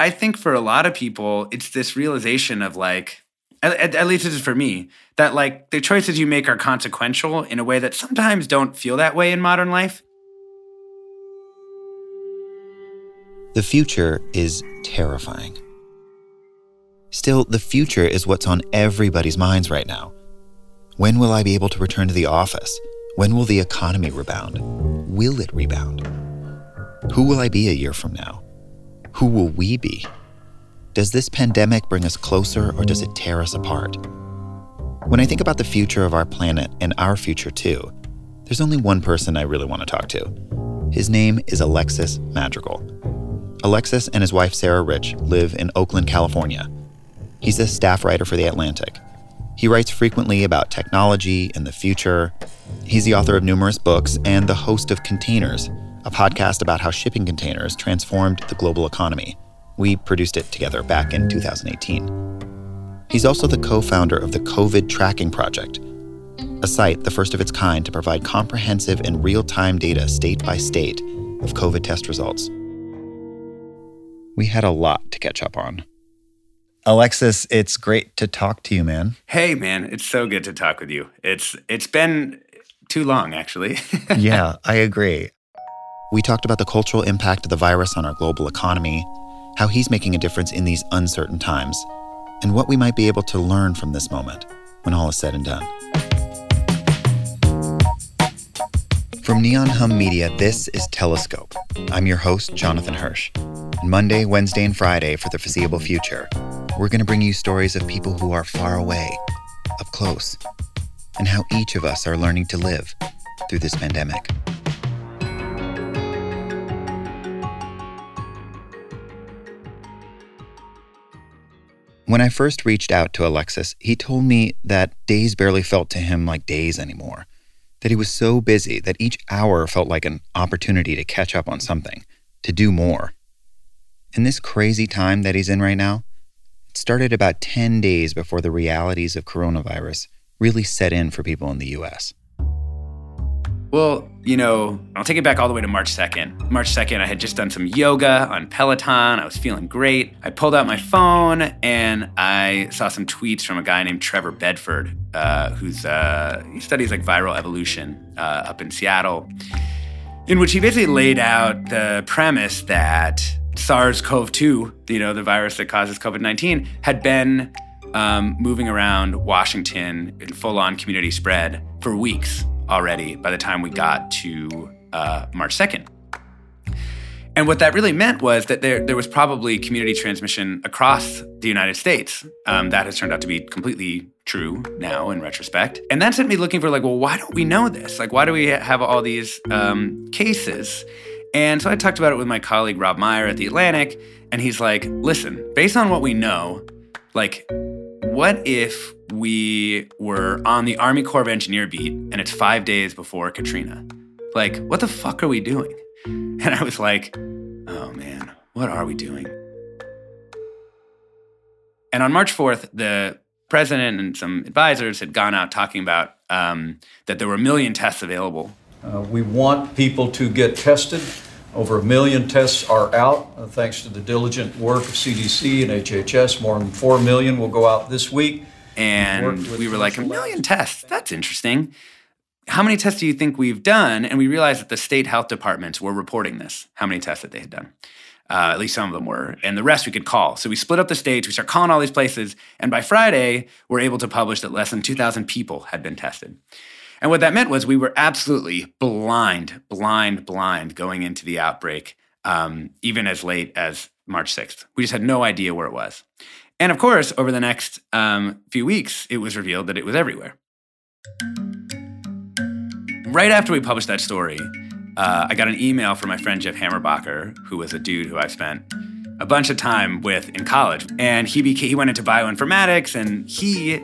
I think for a lot of people, it's this realization of like, at, at, least this is for me, that like the choices you make are consequential in a way that sometimes don't feel that way in modern life. The future is terrifying. Still, the future is what's on everybody's minds right now. When will I be able to return to the office? When will the economy rebound? Will it rebound? Who will I be a year from now? Who will we be? Does this pandemic bring us closer or does it tear us apart? When I think about the future of our planet and our future too, there's only one person I really want to talk to. His name is Alexis Madrigal. Alexis and his wife Sarah Rich live in Oakland, California. He's a staff writer for The Atlantic. He writes frequently about technology and the future. He's the author of numerous books and the host of Containers, a podcast about how shipping containers transformed the global economy. We produced it together back in 2018. He's also the co founder of the COVID Tracking Project, a site the first of its kind to provide comprehensive and real time data state by state of COVID test results. We had a lot to catch up on. Alexis, it's great to talk to you, man. Hey, man, it's so good to talk with you. It's it's been too long, actually. yeah, I agree. We talked about the cultural impact of the virus on our global economy, how he's making a difference in these uncertain times, and what we might be able to learn from this moment when all is said and done. From Neon Hum Media, this is Telescope. I'm your host, Jonathan Hirsch. Monday, Wednesday, and Friday for the foreseeable future, we're going to bring you stories of people who are far away, up close, and how each of us are learning to live through this pandemic. When I first reached out to Alexis, he told me that days barely felt to him like days anymore, that he was so busy that each hour felt like an opportunity to catch up on something, to do more. In this crazy time that he's in right now, it started about 10 days before the realities of coronavirus really set in for people in the US. Well, you know, I'll take it back all the way to March 2nd. March 2nd, I had just done some yoga on Peloton. I was feeling great. I pulled out my phone and I saw some tweets from a guy named Trevor Bedford, uh, who's uh, he studies like viral evolution uh, up in Seattle, in which he basically laid out the premise that SARS-CoV-2, you know, the virus that causes COVID-19, had been um, moving around Washington in full-on community spread for weeks already. By the time we got to uh, March 2nd. And what that really meant was that there, there was probably community transmission across the United States. Um, that has turned out to be completely true now in retrospect. And that sent me looking for, like, well, why don't we know this? Like, why do we have all these um, cases? And so I talked about it with my colleague Rob Meyer at The Atlantic, and he's like, listen, based on what we know, like, what if we were on the Army Corps of Engineer beat and it's five days before Katrina? Like, what the fuck are we doing? And I was like, oh man, what are we doing? And on March 4th, the president and some advisors had gone out talking about um, that there were a million tests available uh, we want people to get tested. Over a million tests are out, uh, thanks to the diligent work of CDC and HHS. More than 4 million will go out this week. And we were like, a million tests? That's interesting. How many tests do you think we've done? And we realized that the state health departments were reporting this, how many tests that they had done. Uh, at least some of them were, and the rest we could call. So we split up the states, we start calling all these places, and by Friday, we're able to publish that less than 2,000 people had been tested. And what that meant was we were absolutely blind, blind, blind going into the outbreak, um, even as late as March 6th. We just had no idea where it was. And of course, over the next um, few weeks, it was revealed that it was everywhere. Right after we published that story, uh, I got an email from my friend Jeff Hammerbacher, who was a dude who I spent a bunch of time with in college. And he became, he went into bioinformatics and he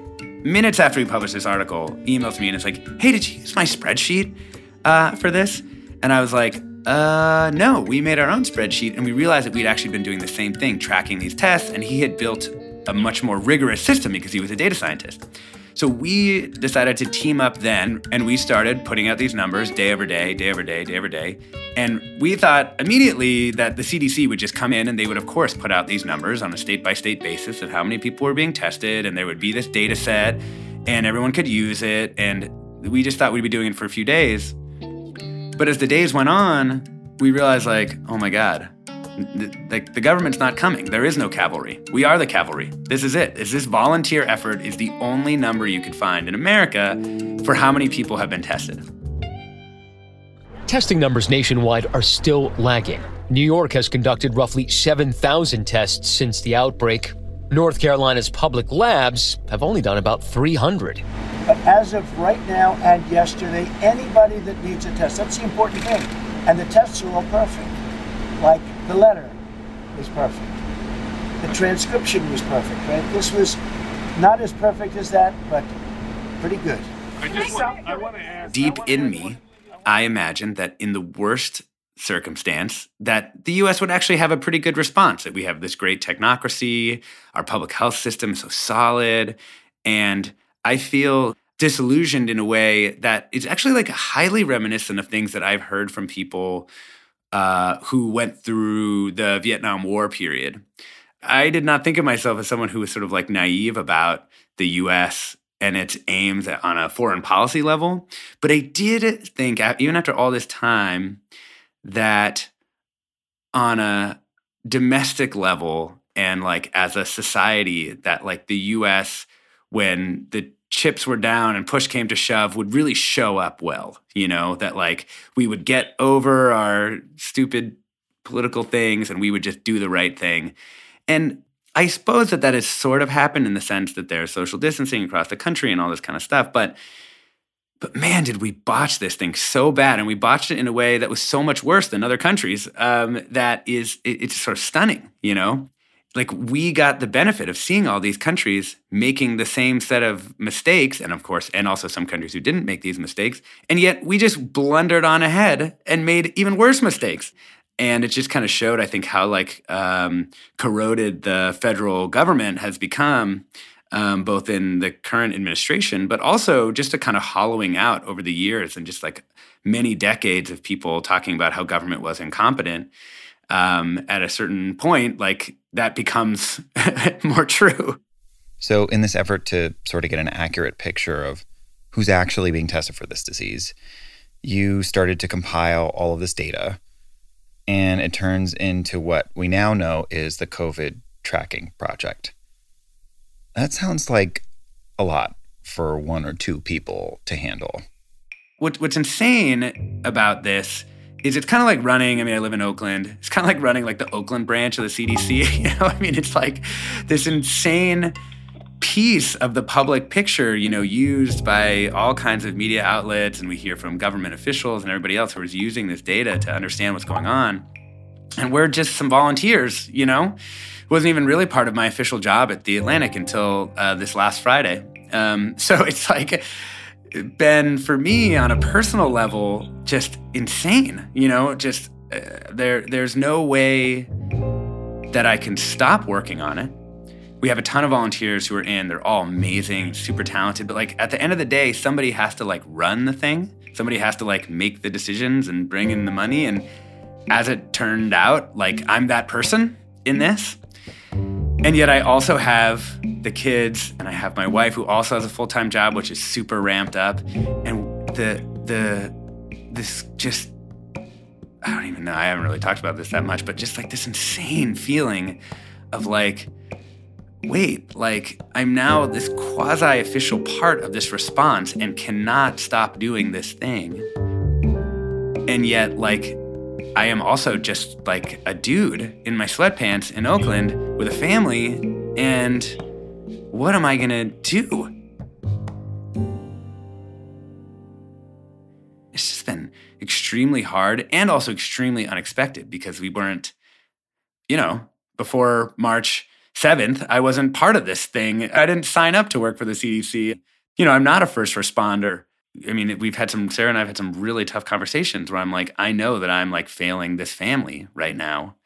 minutes after he published this article, emails me and it's like, hey, did you use my spreadsheet uh, for this? And I was like, uh, no, we made our own spreadsheet and we realized that we'd actually been doing the same thing, tracking these tests, and he had built a much more rigorous system because he was a data scientist. So we decided to team up then and we started putting out these numbers day over day, day over day, day over day. And we thought immediately that the CDC would just come in and they would, of course, put out these numbers on a state by state basis of how many people were being tested, and there would be this data set, and everyone could use it. And we just thought we'd be doing it for a few days. But as the days went on, we realized, like, oh my God, the, the, government's not coming. There is no cavalry. We are the cavalry. This is it. Is this volunteer effort is the only number you could find in America for how many people have been tested. Testing numbers nationwide are still lagging. New York has conducted roughly 7,000 tests since the outbreak. North Carolina's public labs have only done about 300. But as of right now and yesterday, anybody that needs a test, that's the important thing. And the tests are all perfect. Like the letter was perfect. The transcription was perfect, right? This was not as perfect as that, but pretty good. I just want, I want to ask, Deep in me, I imagined that in the worst circumstance that the US would actually have a pretty good response that we have this great technocracy, our public health system is so solid and I feel disillusioned in a way that is actually like highly reminiscent of things that I've heard from people uh, who went through the Vietnam War period. I did not think of myself as someone who was sort of like naive about the US and its aims on a foreign policy level. But I did think, even after all this time, that on a domestic level and like as a society, that like the US, when the chips were down and push came to shove, would really show up well. You know, that like we would get over our stupid political things and we would just do the right thing. And I suppose that that has sort of happened in the sense that there's social distancing across the country and all this kind of stuff. But but man, did we botch this thing so bad, and we botched it in a way that was so much worse than other countries. Um, that is, it, it's sort of stunning, you know. Like we got the benefit of seeing all these countries making the same set of mistakes, and of course, and also some countries who didn't make these mistakes, and yet we just blundered on ahead and made even worse mistakes. And it just kind of showed i think how like um, corroded the federal government has become um, both in the current administration but also just a kind of hollowing out over the years and just like many decades of people talking about how government was incompetent um, at a certain point like that becomes more true so in this effort to sort of get an accurate picture of who's actually being tested for this disease you started to compile all of this data and it turns into what we now know is the COVID tracking project. That sounds like a lot for one or two people to handle. What, what's insane about this is it's kind of like running. I mean, I live in Oakland. It's kind of like running like the Oakland branch of the CDC. You know, I mean, it's like this insane piece of the public picture, you know, used by all kinds of media outlets, and we hear from government officials and everybody else who is using this data to understand what's going on. And we're just some volunteers, you know. It wasn't even really part of my official job at the Atlantic until uh, this last Friday. Um, so it's like been for me on a personal level just insane, you know. Just uh, there, there's no way that I can stop working on it we have a ton of volunteers who are in. They're all amazing, super talented. But like at the end of the day, somebody has to like run the thing. Somebody has to like make the decisions and bring in the money. And as it turned out, like I'm that person in this. And yet I also have the kids and I have my wife who also has a full-time job, which is super ramped up. And the the this just I don't even know. I haven't really talked about this that much, but just like this insane feeling of like wait, like I'm now this quasi official part of this response and cannot stop doing this thing. And yet, like, I am also just like a dude in my sweatpants in Oakland with a family, and what am I gonna do? It's just been extremely hard and also extremely unexpected because we weren't, you know, before March 7th, I wasn't part of this thing. I didn't sign up to work for the CDC. You know, I'm not a first responder. I mean, we've had some, Sarah and I've had some really tough conversations where I'm like, I know that I'm like failing this family right now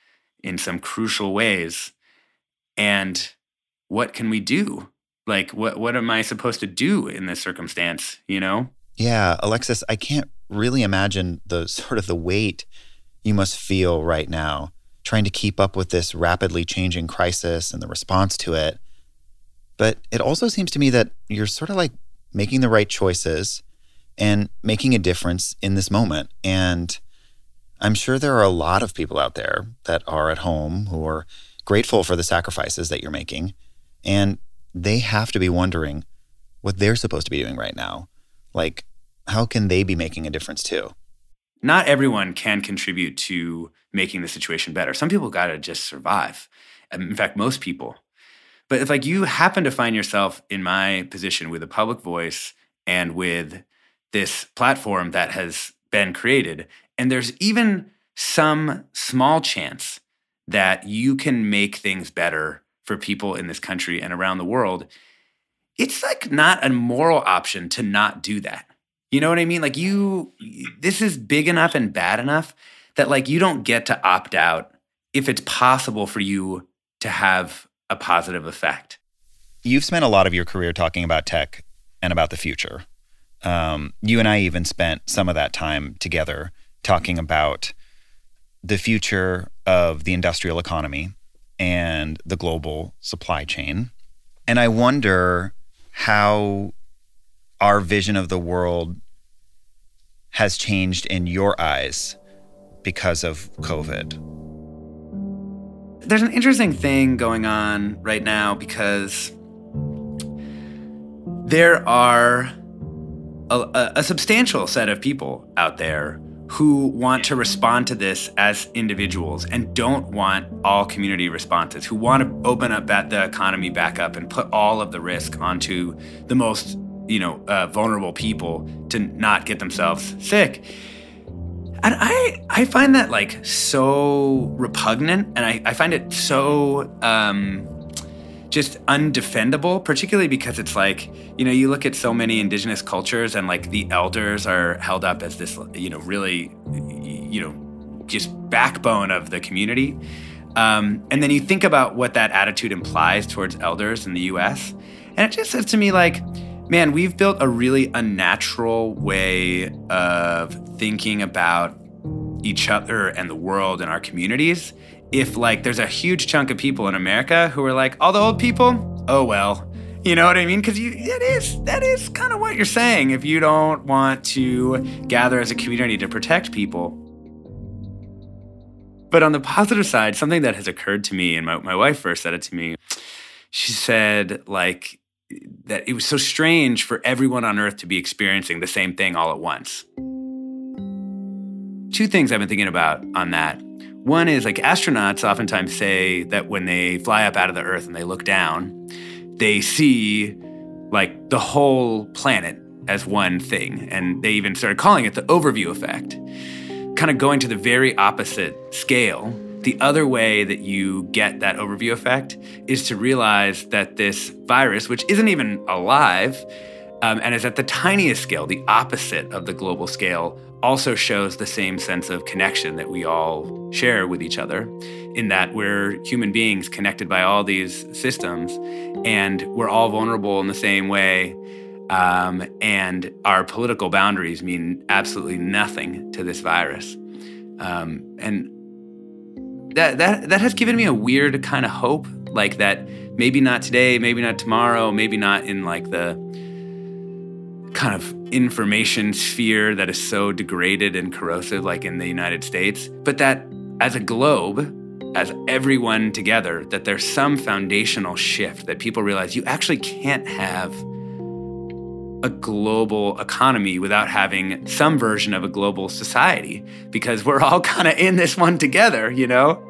in some crucial ways. And what can we do? Like, what, what am I supposed to do in this circumstance, you know? Yeah, Alexis, I can't really imagine the sort of the weight you must feel right now, trying to keep up with this rapidly changing crisis and the response to it. But it also seems to me that you're sort of like making the right choices and making a difference in this moment. And I'm sure there are a lot of people out there that are at home who are grateful for the sacrifices that you're making. And they have to be wondering what they're supposed to be doing right now. Like, how can they be making a difference too? Not everyone can contribute to making the situation better. Some people got to just survive. In fact, most people. But if like you happen to find yourself in my position with a public voice and with this platform that has been created, and there's even some small chance that you can make things better for people in this country and around the world, it's like not a moral option to not do that. You know what I mean? Like you this is big enough and bad enough that like you don't get to opt out if it's possible for you to have a positive effect. You've spent a lot of your career talking about tech and about the future. Um, you and I even spent some of that time together talking about the future of the industrial economy and the global supply chain. And I wonder how our vision of the world has changed in your eyes because of COVID. There's an interesting thing going on right now because there are a, a, substantial set of people out there who want to respond to this as individuals and don't want all community responses, who want to open up the economy back up and put all of the risk onto the most, you know, uh, vulnerable people to not get themselves sick. And I, I find that like so repugnant, and I, I find it so um, just undefendable, particularly because it's like, you know, you look at so many indigenous cultures and like the elders are held up as this, you know, really, you know, just backbone of the community. Um, and then you think about what that attitude implies towards elders in the US. And it just says to me, like, man, we've built a really unnatural way of thinking about each other and the world and our communities if like there's a huge chunk of people in America who are like, all the old people, oh well. You know what I mean? Because you that is that is kind of what you're saying if you don't want to gather as a community to protect people. But on the positive side, something that has occurred to me, and my, my wife first said it to me, she said, like, that it was so strange for everyone on earth to be experiencing the same thing all at once. Two things I've been thinking about on that. One is like astronauts oftentimes say that when they fly up out of the Earth and they look down, they see like the whole planet as one thing. And they even started calling it the overview effect, kind of going to the very opposite scale. The other way that you get that overview effect is to realize that this virus, which isn't even alive, um, and is at the tiniest scale, the opposite of the global scale, also shows the same sense of connection that we all share with each other, in that we're human beings connected by all these systems, and we're all vulnerable in the same way. Um, and our political boundaries mean absolutely nothing to this virus. Um, and that, that, that has given me a weird kind of hope, like that maybe not today, maybe not tomorrow, maybe not in like the kind of information sphere that is so degraded and corrosive, like in the United States, but that as a globe, as everyone together, that there's some foundational shift that people realize you actually can't have a global economy without having some version of a global society because we're all kind of in this one together, you know?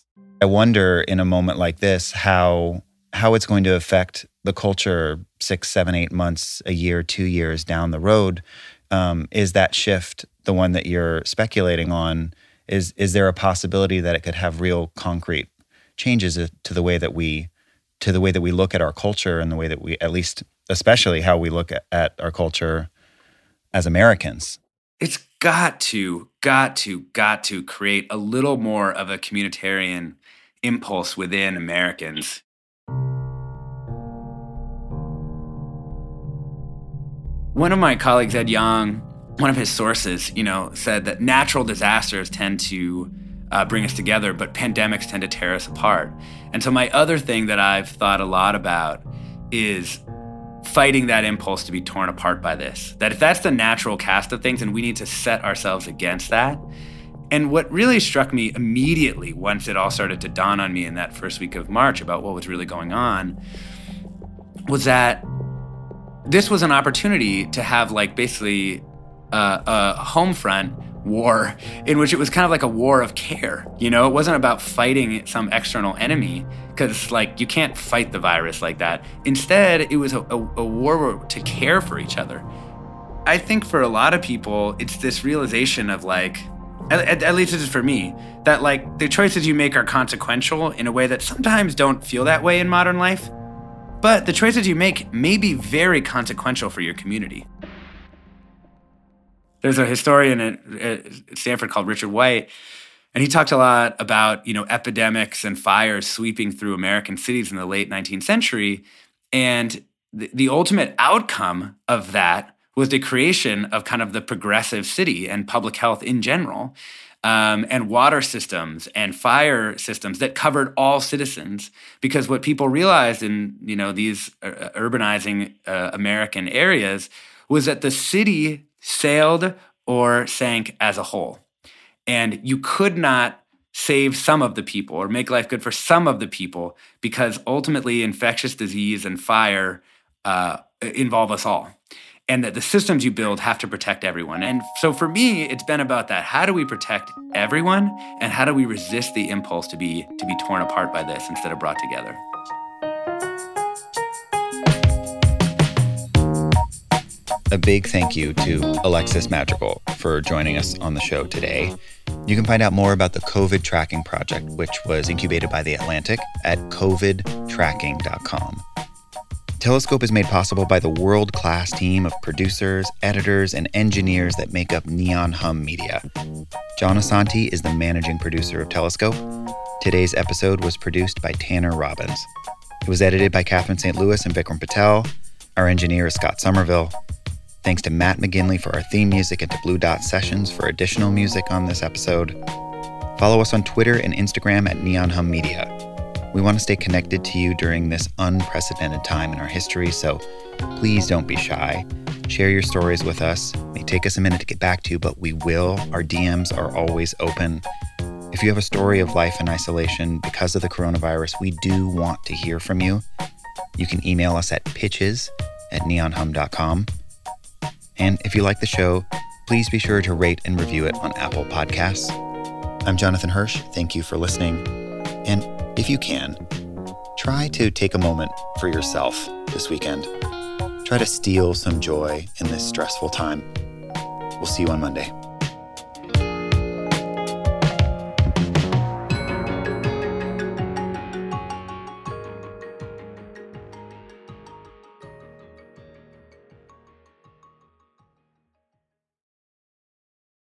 I wonder in a moment like this how how it's going to affect the culture six, seven, eight months, a year, two years down the road. Um, is that shift the one that you're speculating on? Is is there a possibility that it could have real concrete changes to the way that we to the way that we look at our culture and the way that we at least especially how we look at, at our culture as Americans? It's got to, got to, got to create a little more of a communitarian impulse within Americans. One of my colleagues, Ed Yong, one of his sources, you know, said that natural disasters tend to uh, bring us together, but pandemics tend to tear us apart. And so, my other thing that I've thought a lot about is fighting that impulse to be torn apart by this. That if that's the natural cast of things, and we need to set ourselves against that. And what really struck me immediately once it all started to dawn on me in that first week of March about what was really going on was that this was an opportunity to have, like, basically uh, a home front war in which it was kind of like a war of care. You know, it wasn't about fighting some external enemy because, like, you can't fight the virus like that. Instead, it was a, a, a war to care for each other. I think for a lot of people, it's this realization of like, at, at, least this is for me, that like the choices you make are consequential in a way that sometimes don't feel that way in modern life. But the choices you make may be very consequential for your community. There's a historian at, at Stanford called Richard White, and he talked a lot about you know epidemics and fires sweeping through American cities in the late 19th century, and the, the ultimate outcome of that was the creation of kind of the progressive city and public health in general. Um, and water systems and fire systems that covered all citizens because what people realized in you know these uh, urbanizing uh, American areas was that the city sailed or sank as a whole. And you could not save some of the people or make life good for some of the people because ultimately infectious disease and fire uh, involve us all. And that the systems you build have to protect everyone. And so for me, it's been about that. How do we protect everyone? And how do we resist the impulse to be to be torn apart by this instead of brought together? A big thank you to Alexis Madrigal for joining us on the show today. You can find out more about the COVID Tracking Project, which was incubated by The Atlantic, at covidtracking.com. Telescope is made possible by the world class team of producers, editors, and engineers that make up Neon Hum Media. John Asante is the managing producer of Telescope. Today's episode was produced by Tanner Robbins. It was edited by Catherine St. Louis and Vikram Patel. Our engineer is Scott Somerville. Thanks to Matt McGinley for our theme music and to Blue Dot Sessions for additional music on this episode. Follow us on Twitter and Instagram at Neon Hum Media. We want to stay connected to you during this unprecedented time in our history, so please don't be shy. Share your stories with us. It may take us a minute to get back to you, but we will. Our DMs are always open. If you have a story of life in isolation because of the coronavirus, we do want to hear from you. You can email us at pitches at neonhum.com. And if you like the show, please be sure to rate and review it on Apple Podcasts. I'm Jonathan Hirsch. Thank you for listening. And if you can, try to take a moment for yourself this weekend. Try to steal some joy in this stressful time. We'll see you on Monday.